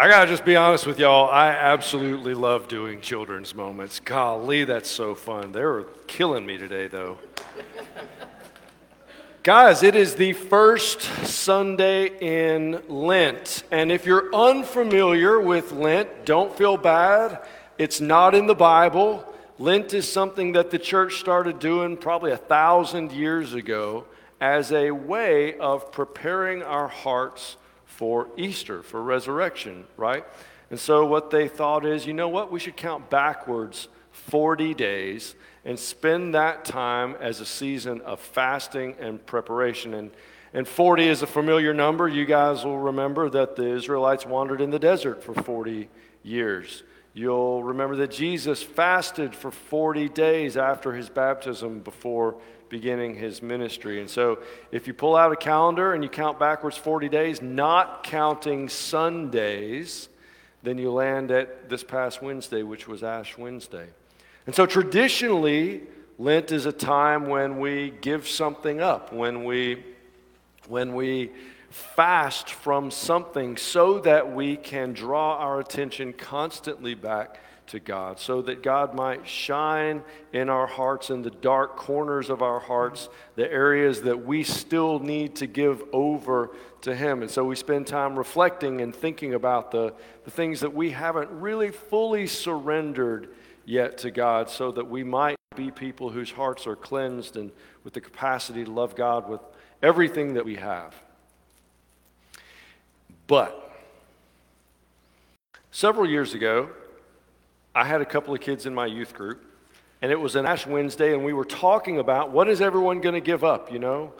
I gotta just be honest with y'all. I absolutely love doing children's moments. Golly, that's so fun. They were killing me today, though. Guys, it is the first Sunday in Lent. And if you're unfamiliar with Lent, don't feel bad. It's not in the Bible. Lent is something that the church started doing probably a thousand years ago as a way of preparing our hearts for Easter, for resurrection, right? And so what they thought is, you know what? We should count backwards 40 days and spend that time as a season of fasting and preparation. And, and 40 is a familiar number. You guys will remember that the Israelites wandered in the desert for 40 years. You'll remember that Jesus fasted for 40 days after his baptism before beginning his ministry. And so, if you pull out a calendar and you count backwards 40 days, not counting Sundays, then you land at this past Wednesday, which was Ash Wednesday. And so, traditionally, Lent is a time when we give something up, when we, when we fast from something so that we can draw our attention constantly back to God, so that God might shine in our hearts, in the dark corners of our hearts, the areas that we still need to give over to Him. And so we spend time reflecting and thinking about the, the things that we haven't really fully surrendered yet to God, so that we might be people whose hearts are cleansed and with the capacity to love God with everything that we have. But several years ago, I had a couple of kids in my youth group, and it was an Ash Wednesday, and we were talking about what is everyone going to give up, you know?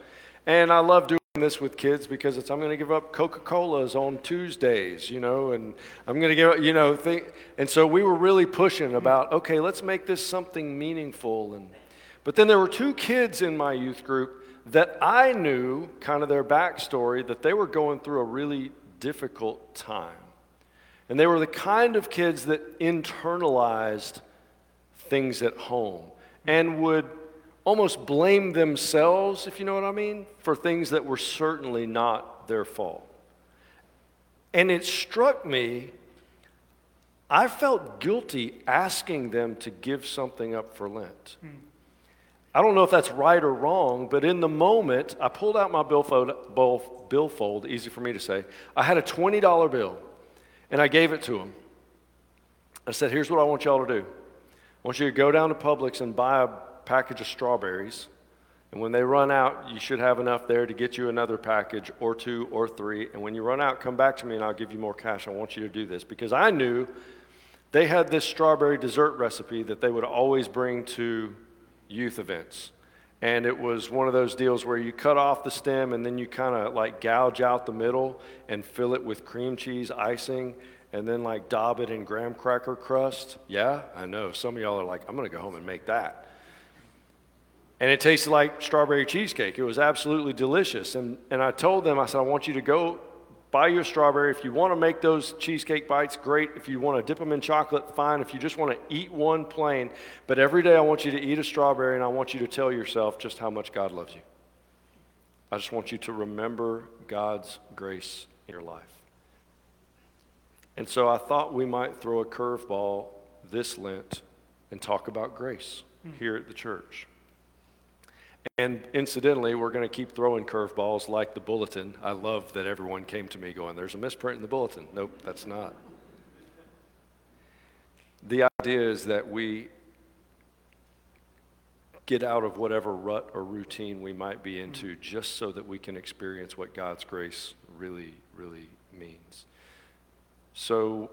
And I love doing this with kids because it's I'm going to give up Coca-Colas on Tuesdays, you know, and I'm going to give up, you know, think, and so we were really pushing about okay, let's make this something meaningful. And but then there were two kids in my youth group that I knew kind of their backstory that they were going through a really difficult time. And they were the kind of kids that internalized things at home and would almost blame themselves, if you know what I mean, for things that were certainly not their fault. And it struck me, I felt guilty asking them to give something up for Lent. I don't know if that's right or wrong, but in the moment, I pulled out my billfold, billfold, easy for me to say. I had a $20 bill, and I gave it to him. I said, Here's what I want y'all to do. I want you to go down to Publix and buy a package of strawberries. And when they run out, you should have enough there to get you another package or two or three. And when you run out, come back to me and I'll give you more cash. I want you to do this because I knew they had this strawberry dessert recipe that they would always bring to youth events. And it was one of those deals where you cut off the stem and then you kind of like gouge out the middle and fill it with cream cheese icing and then like daub it in graham cracker crust. Yeah, I know. Some of y'all are like, I'm going to go home and make that. And it tasted like strawberry cheesecake. It was absolutely delicious. And, and I told them, I said, I want you to go buy your strawberry. If you want to make those cheesecake bites, great. If you want to dip them in chocolate, fine. If you just want to eat one plain, but every day I want you to eat a strawberry and I want you to tell yourself just how much God loves you. I just want you to remember God's grace in your life. And so I thought we might throw a curveball this Lent and talk about grace hmm. here at the church. And incidentally, we're going to keep throwing curveballs like the bulletin. I love that everyone came to me going, There's a misprint in the bulletin. Nope, that's not. The idea is that we get out of whatever rut or routine we might be into just so that we can experience what God's grace really, really means. So,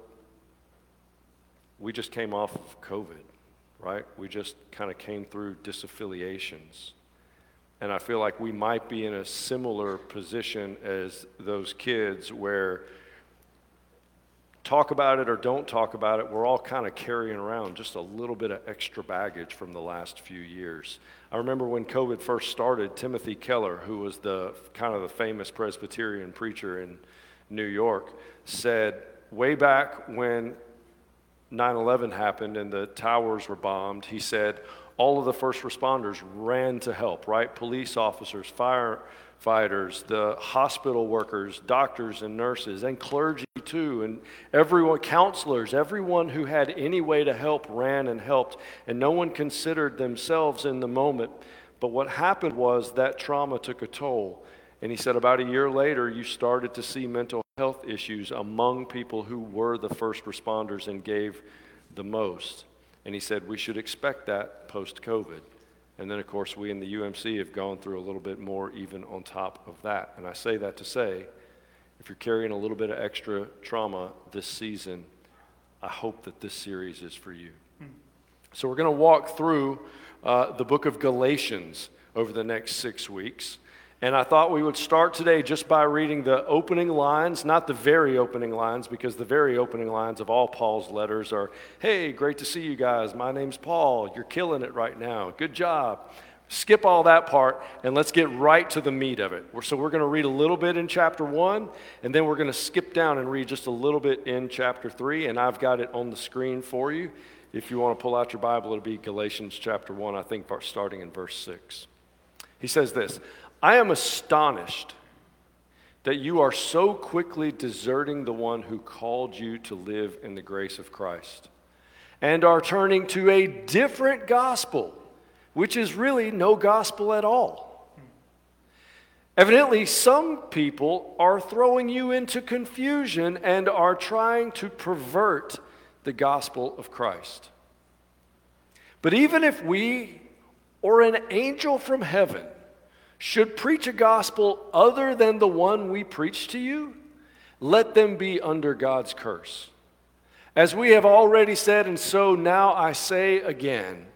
we just came off of COVID, right? We just kind of came through disaffiliations. And I feel like we might be in a similar position as those kids where talk about it or don't talk about it, we're all kind of carrying around just a little bit of extra baggage from the last few years. I remember when COVID first started, Timothy Keller, who was the kind of the famous Presbyterian preacher in New York, said way back when 9 11 happened and the towers were bombed, he said, all of the first responders ran to help, right? Police officers, fire, fighters, the hospital workers, doctors and nurses, and clergy too, and everyone, counselors, everyone who had any way to help ran and helped, and no one considered themselves in the moment. But what happened was that trauma took a toll. And he said about a year later, you started to see mental health issues among people who were the first responders and gave the most. And he said we should expect that post COVID. And then, of course, we in the UMC have gone through a little bit more even on top of that. And I say that to say, if you're carrying a little bit of extra trauma this season, I hope that this series is for you. So, we're going to walk through uh, the book of Galatians over the next six weeks. And I thought we would start today just by reading the opening lines, not the very opening lines, because the very opening lines of all Paul's letters are Hey, great to see you guys. My name's Paul. You're killing it right now. Good job. Skip all that part and let's get right to the meat of it. So, we're going to read a little bit in chapter one, and then we're going to skip down and read just a little bit in chapter three. And I've got it on the screen for you. If you want to pull out your Bible, it'll be Galatians chapter one, I think, starting in verse six. He says this I am astonished that you are so quickly deserting the one who called you to live in the grace of Christ and are turning to a different gospel, which is really no gospel at all. Evidently, some people are throwing you into confusion and are trying to pervert the gospel of Christ. But even if we or an angel from heaven should preach a gospel other than the one we preach to you, let them be under God's curse. As we have already said, and so now I say again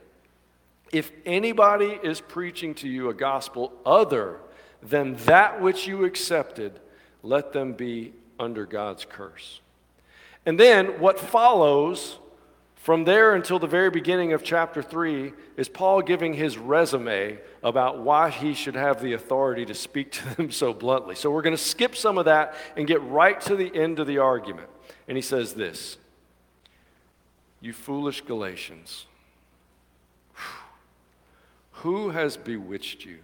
if anybody is preaching to you a gospel other than that which you accepted, let them be under God's curse. And then what follows from there until the very beginning of chapter 3 is Paul giving his resume about why he should have the authority to speak to them so bluntly. So we're going to skip some of that and get right to the end of the argument. And he says this You foolish Galatians, who has bewitched you?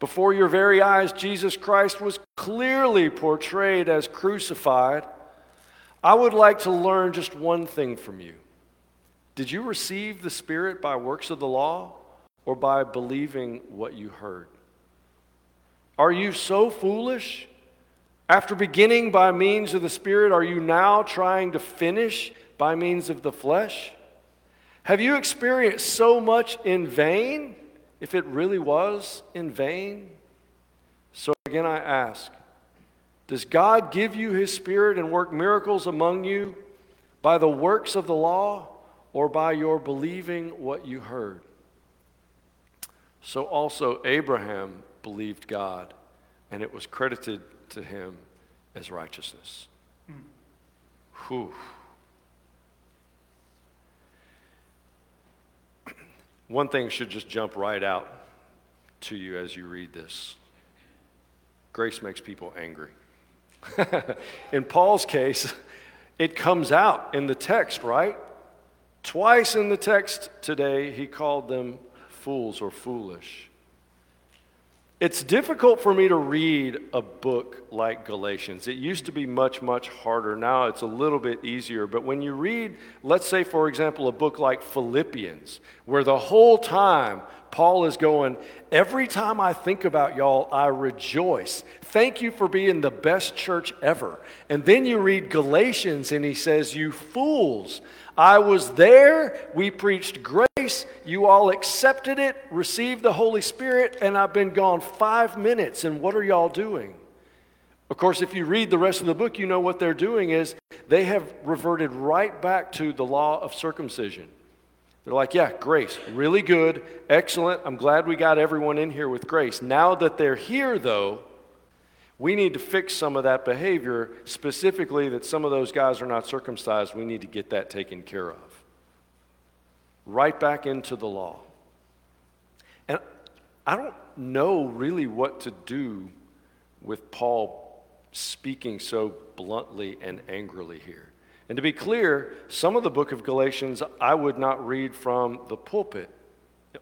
Before your very eyes, Jesus Christ was clearly portrayed as crucified. I would like to learn just one thing from you. Did you receive the Spirit by works of the law or by believing what you heard? Are you so foolish? After beginning by means of the Spirit, are you now trying to finish by means of the flesh? Have you experienced so much in vain, if it really was in vain? So again, I ask does God give you his spirit and work miracles among you by the works of the law or by your believing what you heard? So also Abraham believed God, and it was credited to him as righteousness. Whew. One thing should just jump right out to you as you read this grace makes people angry. in Paul's case, it comes out in the text, right? Twice in the text today, he called them fools or foolish. It's difficult for me to read a book like Galatians. It used to be much, much harder. Now it's a little bit easier. But when you read, let's say, for example, a book like Philippians, where the whole time Paul is going, Every time I think about y'all, I rejoice. Thank you for being the best church ever. And then you read Galatians and he says, You fools. I was there. We preached grace. You all accepted it, received the Holy Spirit, and I've been gone five minutes. And what are y'all doing? Of course, if you read the rest of the book, you know what they're doing is they have reverted right back to the law of circumcision. They're like, yeah, grace, really good, excellent. I'm glad we got everyone in here with grace. Now that they're here, though, we need to fix some of that behavior, specifically that some of those guys are not circumcised. We need to get that taken care of. Right back into the law. And I don't know really what to do with Paul speaking so bluntly and angrily here. And to be clear, some of the book of Galatians I would not read from the pulpit.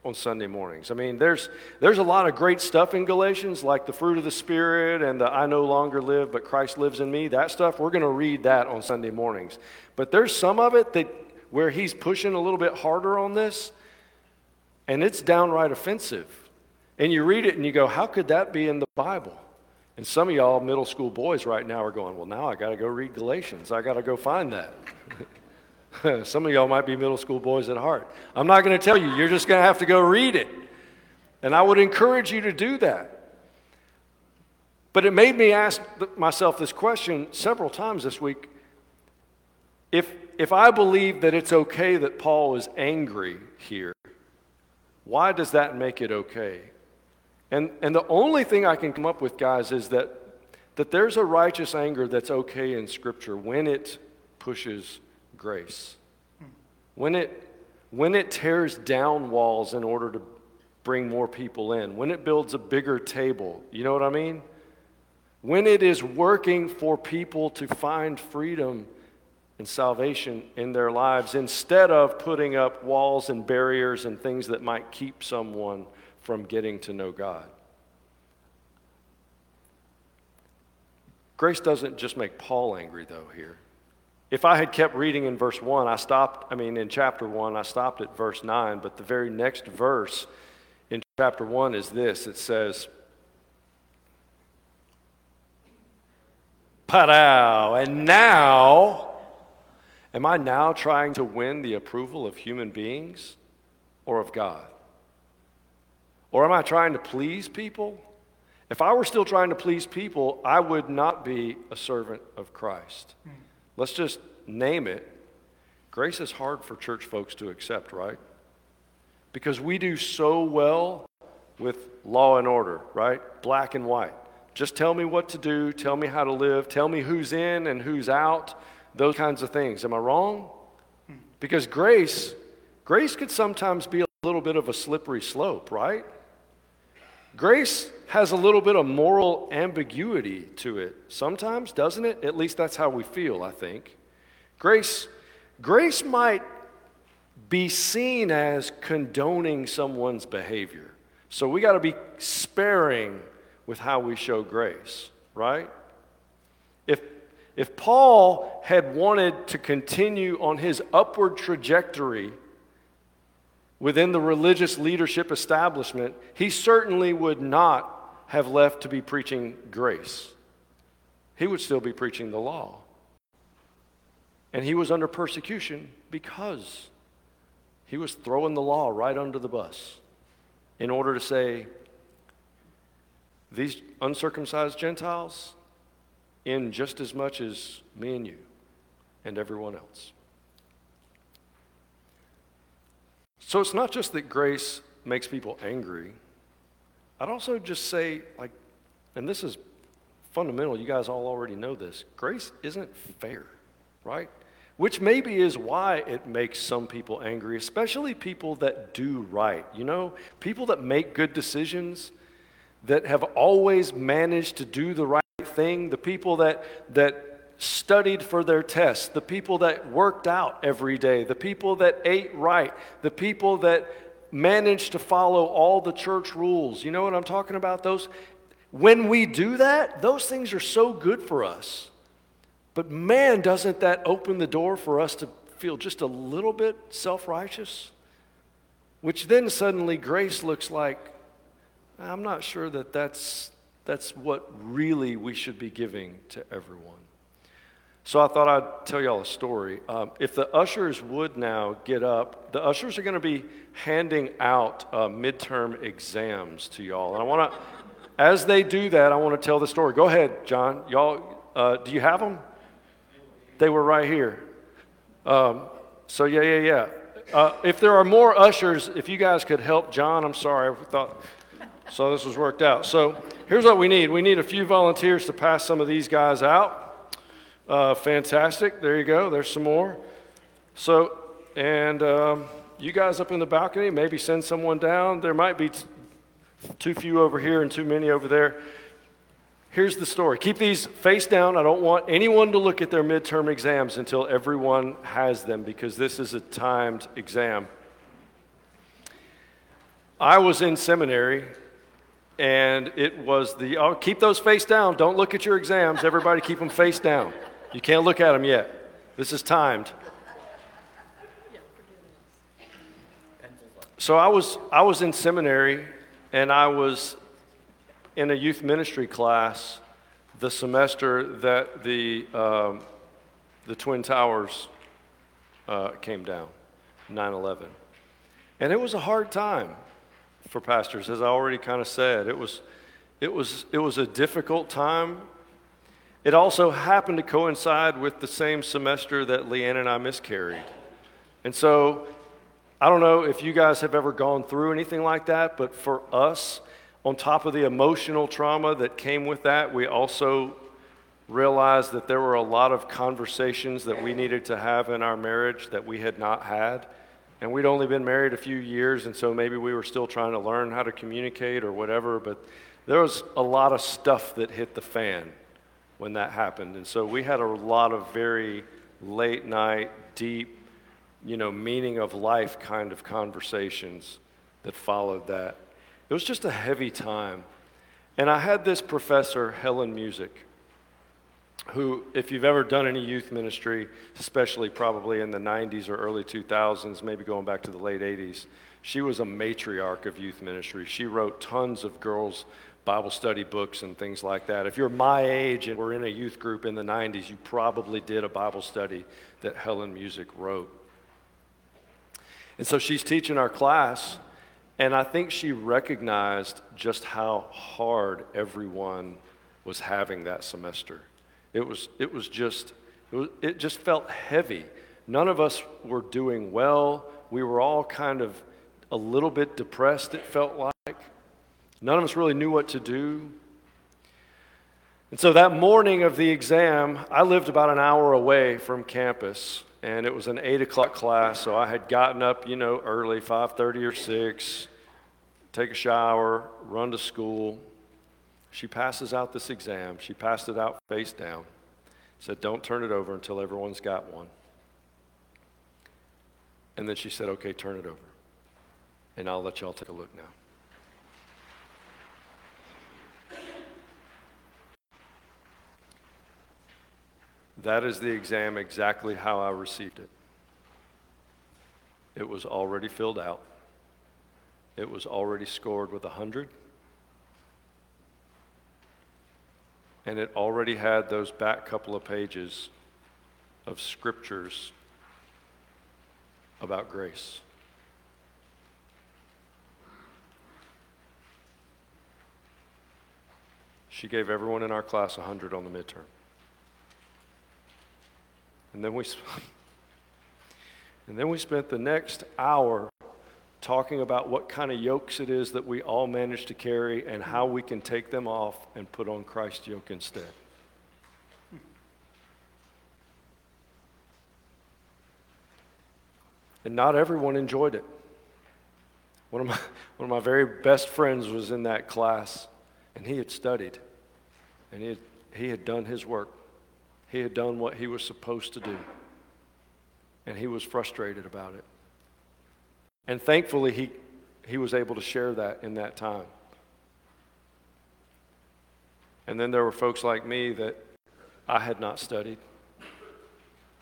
on Sunday mornings. I mean, there's, there's a lot of great stuff in Galatians, like the fruit of the Spirit and the I no longer live, but Christ lives in me. That stuff, we're going to read that on Sunday mornings. But there's some of it that where he's pushing a little bit harder on this, and it's downright offensive. And you read it and you go, how could that be in the Bible? And some of y'all middle school boys right now are going, well, now I got to go read Galatians. I got to go find that. some of y'all might be middle school boys at heart. I'm not going to tell you, you're just going to have to go read it. And I would encourage you to do that. But it made me ask myself this question several times this week. If, if I believe that it's okay that Paul is angry here, why does that make it okay? And, and the only thing I can come up with, guys, is that, that there's a righteous anger that's okay in Scripture when it pushes grace. When it, when it tears down walls in order to bring more people in, when it builds a bigger table, you know what I mean? When it is working for people to find freedom and salvation in their lives instead of putting up walls and barriers and things that might keep someone from getting to know God. Grace doesn't just make Paul angry, though, here. If I had kept reading in verse 1, I stopped, I mean, in chapter 1, I stopped at verse 9, but the very next verse in chapter 1 is this it says, Padow, uh, and now, am I now trying to win the approval of human beings or of God? Or am I trying to please people? If I were still trying to please people, I would not be a servant of Christ. Hmm. Let's just name it. Grace is hard for church folks to accept, right? Because we do so well with law and order, right? Black and white. Just tell me what to do, tell me how to live, tell me who's in and who's out, those kinds of things. Am I wrong? Hmm. Because grace, grace could sometimes be a little bit of a slippery slope, right? Grace has a little bit of moral ambiguity to it sometimes, doesn't it? At least that's how we feel, I think. Grace, grace might be seen as condoning someone's behavior. So we got to be sparing with how we show grace, right? If, if Paul had wanted to continue on his upward trajectory within the religious leadership establishment, he certainly would not have left to be preaching grace. He would still be preaching the law. And he was under persecution because he was throwing the law right under the bus in order to say, these uncircumcised Gentiles in just as much as me and you and everyone else. So it's not just that grace makes people angry. I'd also just say, like, and this is fundamental, you guys all already know this grace isn't fair, right? Which maybe is why it makes some people angry, especially people that do right. You know, people that make good decisions, that have always managed to do the right thing, the people that, that studied for their tests, the people that worked out every day, the people that ate right, the people that managed to follow all the church rules. You know what I'm talking about? Those when we do that, those things are so good for us. But man, doesn't that open the door for us to feel just a little bit self-righteous? Which then suddenly grace looks like I'm not sure that that's that's what really we should be giving to everyone. So I thought I'd tell y'all a story. Um, if the ushers would now get up, the ushers are going to be handing out uh, midterm exams to y'all. And I want to, as they do that, I want to tell the story. Go ahead, John. Y'all, uh, do you have them? They were right here. Um, so, yeah, yeah, yeah. Uh, if there are more ushers, if you guys could help John, I'm sorry. I thought, so this was worked out. So, here's what we need we need a few volunteers to pass some of these guys out. Uh, fantastic. There you go. There's some more. So, and um, you guys up in the balcony, maybe send someone down. There might be t- too few over here and too many over there. Here's the story. Keep these face down. I don't want anyone to look at their midterm exams until everyone has them because this is a timed exam. I was in seminary, and it was the oh, keep those face down. Don't look at your exams. Everybody keep them face down. You can't look at them yet. This is timed. So I was, I was in seminary, and I was in a youth ministry class the semester that the, um, the Twin Towers uh, came down, 9 11. And it was a hard time for pastors, as I already kind of said. It was, it, was, it was a difficult time. It also happened to coincide with the same semester that Leanne and I miscarried. And so I don't know if you guys have ever gone through anything like that, but for us, on top of the emotional trauma that came with that, we also realized that there were a lot of conversations that we needed to have in our marriage that we had not had. And we'd only been married a few years, and so maybe we were still trying to learn how to communicate or whatever, but there was a lot of stuff that hit the fan when that happened. And so we had a lot of very late night, deep, you know, meaning of life kind of conversations that followed that. It was just a heavy time. And I had this professor, Helen Musick, who, if you've ever done any youth ministry, especially probably in the 90s or early 2000s, maybe going back to the late 80s, she was a matriarch of youth ministry. She wrote tons of girls' Bible study books and things like that. If you're my age and were in a youth group in the 90s, you probably did a Bible study that Helen Musick wrote. And so she's teaching our class, and I think she recognized just how hard everyone was having that semester. It was, it was just, it, was, it just felt heavy. None of us were doing well. We were all kind of a little bit depressed, it felt like. None of us really knew what to do. And so that morning of the exam, I lived about an hour away from campus and it was an eight o'clock class, so I had gotten up, you know, early, five thirty or six, take a shower, run to school. She passes out this exam. She passed it out face down. Said, "Don't turn it over until everyone's got one." And then she said, "Okay, turn it over, and I'll let y'all take a look now." That is the exam exactly how I received it. It was already filled out. It was already scored with a 100. And it already had those back couple of pages of scriptures about grace. She gave everyone in our class a 100 on the midterm. And then we, and then we spent the next hour talking about what kind of yokes it is that we all manage to carry and how we can take them off and put on Christ's yoke instead. And not everyone enjoyed it. One of, my, one of my very best friends was in that class, and he had studied, and he had, he had done his work. He had done what he was supposed to do, and he was frustrated about it. And thankfully, he, he was able to share that in that time. And then there were folks like me that I had not studied.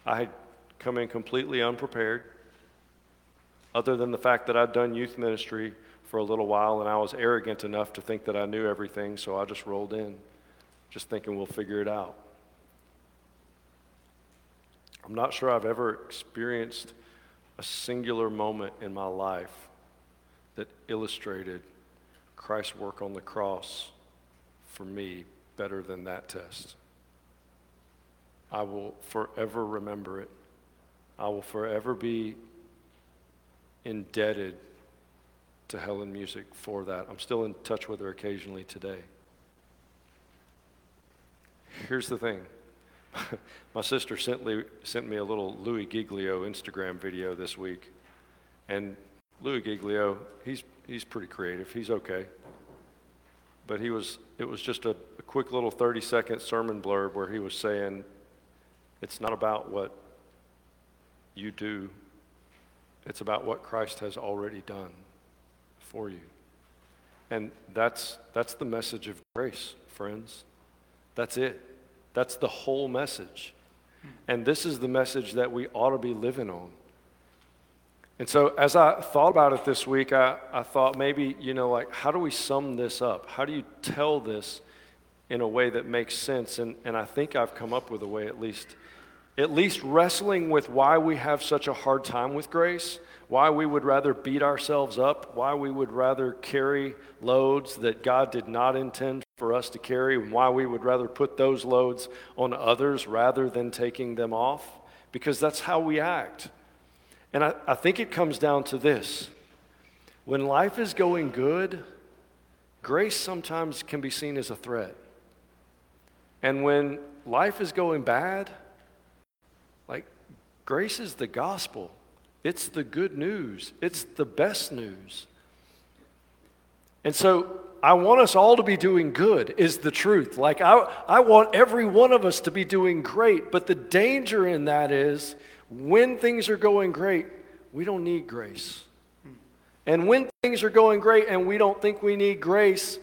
I had come in completely unprepared, other than the fact that I'd done youth ministry for a little while and I was arrogant enough to think that I knew everything, so I just rolled in, just thinking we'll figure it out. I'm not sure I've ever experienced a singular moment in my life that illustrated Christ's work on the cross for me better than that test. I will forever remember it. I will forever be indebted to Helen Musick for that. I'm still in touch with her occasionally today. Here's the thing my sister sent, sent me a little Louis Giglio Instagram video this week. And Louis Giglio, he's, he's pretty creative. He's okay. But he was, it was just a, a quick little 30 second sermon blurb where he was saying, it's not about what you do, it's about what Christ has already done for you. And that's, that's the message of grace, friends. That's it. That's the whole message. And this is the message that we ought to be living on. And so, as I thought about it this week, I, I thought maybe, you know, like, how do we sum this up? How do you tell this in a way that makes sense? And, and I think I've come up with a way, at least, at least wrestling with why we have such a hard time with grace, why we would rather beat ourselves up, why we would rather carry loads that God did not intend for us to carry, and why we would rather put those loads on others rather than taking them off, because that's how we act. And I, I think it comes down to this when life is going good, grace sometimes can be seen as a threat. And when life is going bad, like grace is the gospel. It's the good news. It's the best news. And so I want us all to be doing good, is the truth. Like, I, I want every one of us to be doing great. But the danger in that is when things are going great, we don't need grace. And when things are going great and we don't think we need grace,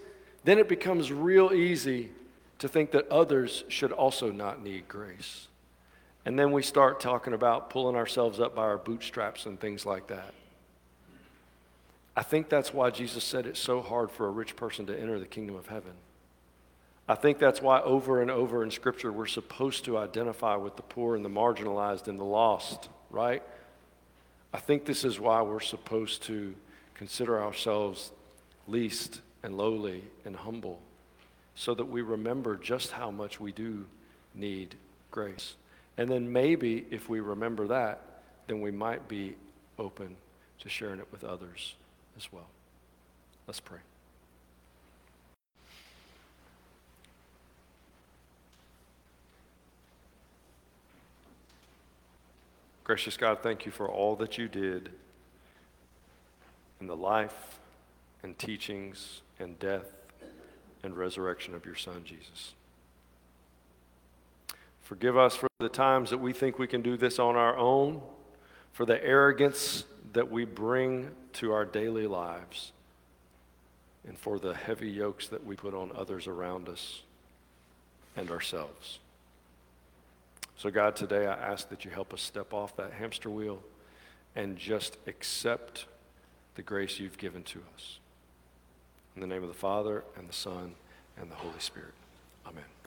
then it becomes real easy to think that others should also not need grace. And then we start talking about pulling ourselves up by our bootstraps and things like that. I think that's why Jesus said it's so hard for a rich person to enter the kingdom of heaven. I think that's why over and over in Scripture we're supposed to identify with the poor and the marginalized and the lost, right? I think this is why we're supposed to consider ourselves least and lowly and humble so that we remember just how much we do need grace. And then maybe if we remember that, then we might be open to sharing it with others as well. Let's pray. Gracious God, thank you for all that you did in the life and teachings and death and resurrection of your Son, Jesus. Forgive us for the times that we think we can do this on our own, for the arrogance that we bring to our daily lives, and for the heavy yokes that we put on others around us and ourselves. So, God, today I ask that you help us step off that hamster wheel and just accept the grace you've given to us. In the name of the Father, and the Son, and the Holy Spirit. Amen.